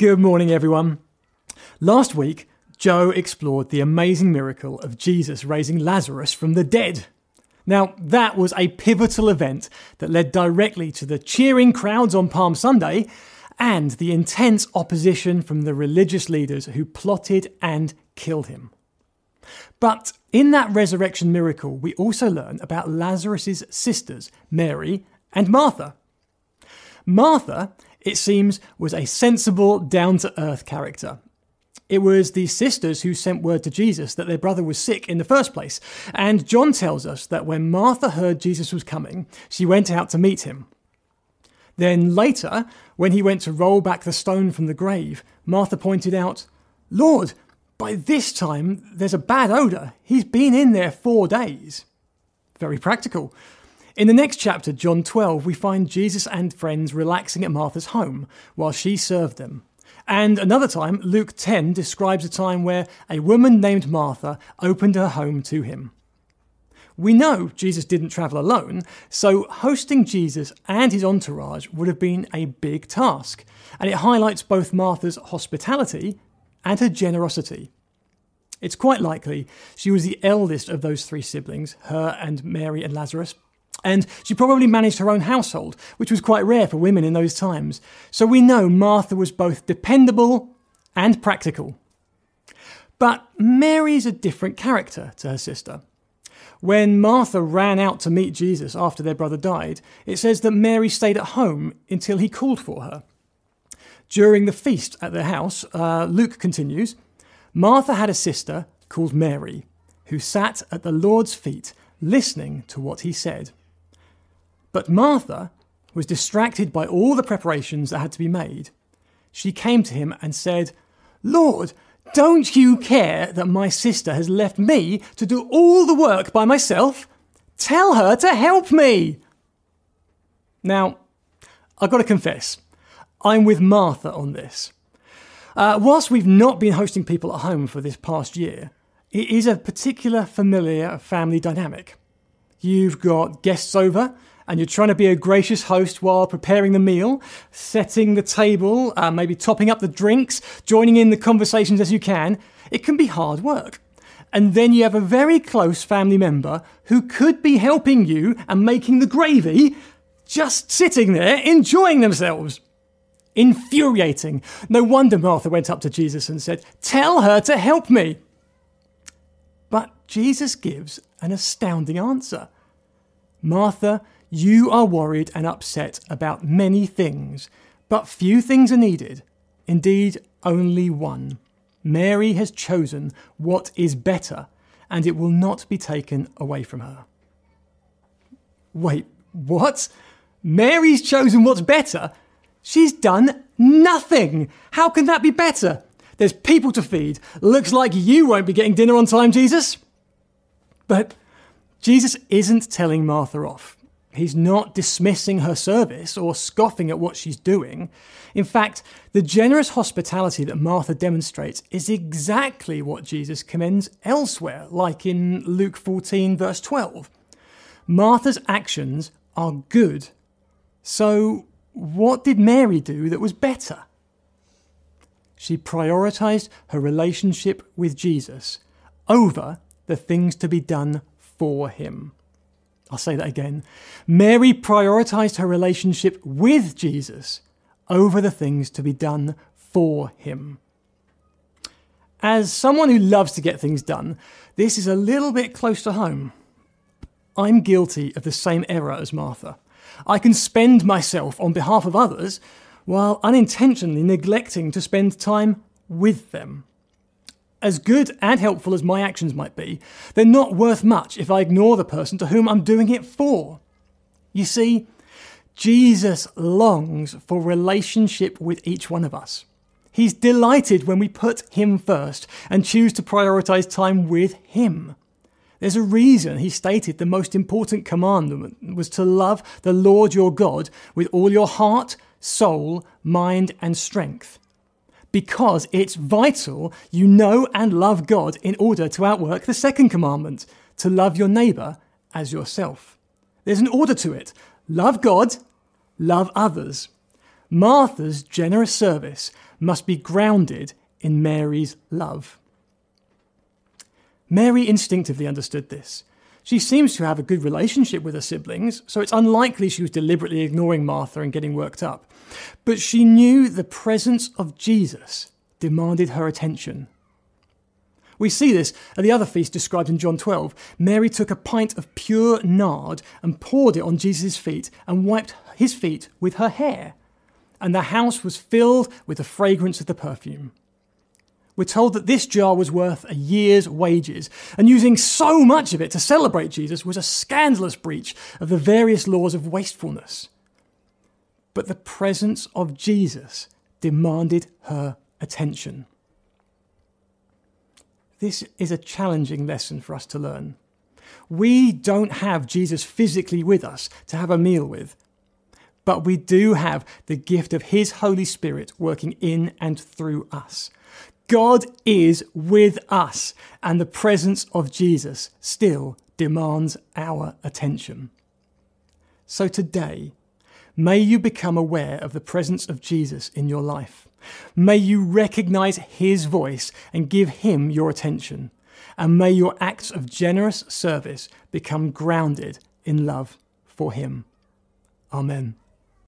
Good morning, everyone. Last week, Joe explored the amazing miracle of Jesus raising Lazarus from the dead. Now, that was a pivotal event that led directly to the cheering crowds on Palm Sunday and the intense opposition from the religious leaders who plotted and killed him. But in that resurrection miracle, we also learn about Lazarus' sisters, Mary and Martha. Martha it seems, was a sensible, down to earth character. It was the sisters who sent word to Jesus that their brother was sick in the first place. And John tells us that when Martha heard Jesus was coming, she went out to meet him. Then later, when he went to roll back the stone from the grave, Martha pointed out, Lord, by this time there's a bad odour. He's been in there four days. Very practical. In the next chapter, John 12, we find Jesus and friends relaxing at Martha's home while she served them. And another time, Luke 10 describes a time where a woman named Martha opened her home to him. We know Jesus didn't travel alone, so hosting Jesus and his entourage would have been a big task, and it highlights both Martha's hospitality and her generosity. It's quite likely she was the eldest of those three siblings, her and Mary and Lazarus, and she probably managed her own household, which was quite rare for women in those times. So we know Martha was both dependable and practical. But Mary's a different character to her sister. When Martha ran out to meet Jesus after their brother died, it says that Mary stayed at home until he called for her. During the feast at their house, uh, Luke continues Martha had a sister called Mary, who sat at the Lord's feet listening to what he said. But Martha was distracted by all the preparations that had to be made. She came to him and said, Lord, don't you care that my sister has left me to do all the work by myself? Tell her to help me. Now, I've got to confess, I'm with Martha on this. Uh, whilst we've not been hosting people at home for this past year, it is a particular familiar family dynamic. You've got guests over, and you're trying to be a gracious host while preparing the meal, setting the table, uh, maybe topping up the drinks, joining in the conversations as you can, it can be hard work. And then you have a very close family member who could be helping you and making the gravy, just sitting there enjoying themselves. Infuriating. No wonder Martha went up to Jesus and said, Tell her to help me. But Jesus gives an astounding answer. Martha, you are worried and upset about many things, but few things are needed. Indeed, only one. Mary has chosen what is better, and it will not be taken away from her. Wait, what? Mary's chosen what's better? She's done nothing. How can that be better? There's people to feed. Looks like you won't be getting dinner on time, Jesus. But Jesus isn't telling Martha off. He's not dismissing her service or scoffing at what she's doing. In fact, the generous hospitality that Martha demonstrates is exactly what Jesus commends elsewhere, like in Luke 14, verse 12. Martha's actions are good. So, what did Mary do that was better? She prioritized her relationship with Jesus over the things to be done for him. I'll say that again. Mary prioritized her relationship with Jesus over the things to be done for him. As someone who loves to get things done, this is a little bit close to home. I'm guilty of the same error as Martha. I can spend myself on behalf of others while unintentionally neglecting to spend time with them as good and helpful as my actions might be, they're not worth much if I ignore the person to whom I'm doing it for. You see, Jesus longs for relationship with each one of us. He's delighted when we put Him first and choose to prioritize time with Him. There's a reason he stated the most important commandment was to love the Lord your God with all your heart, soul, mind, and strength because it's vital you know and love God in order to outwork the second commandment to love your neighbour as yourself. There's an order to it love God, love others. Martha's generous service must be grounded in Mary's love. Mary instinctively understood this. She seems to have a good relationship with her siblings, so it's unlikely she was deliberately ignoring Martha and getting worked up. But she knew the presence of Jesus demanded her attention. We see this at the other feast described in John 12. Mary took a pint of pure nard and poured it on Jesus' feet and wiped his feet with her hair. And the house was filled with the fragrance of the perfume. We're told that this jar was worth a year's wages, and using so much of it to celebrate Jesus was a scandalous breach of the various laws of wastefulness. But the presence of Jesus demanded her attention. This is a challenging lesson for us to learn. We don't have Jesus physically with us to have a meal with, but we do have the gift of His Holy Spirit working in and through us. God is with us, and the presence of Jesus still demands our attention. So today, may you become aware of the presence of Jesus in your life. May you recognize his voice and give him your attention. And may your acts of generous service become grounded in love for him. Amen.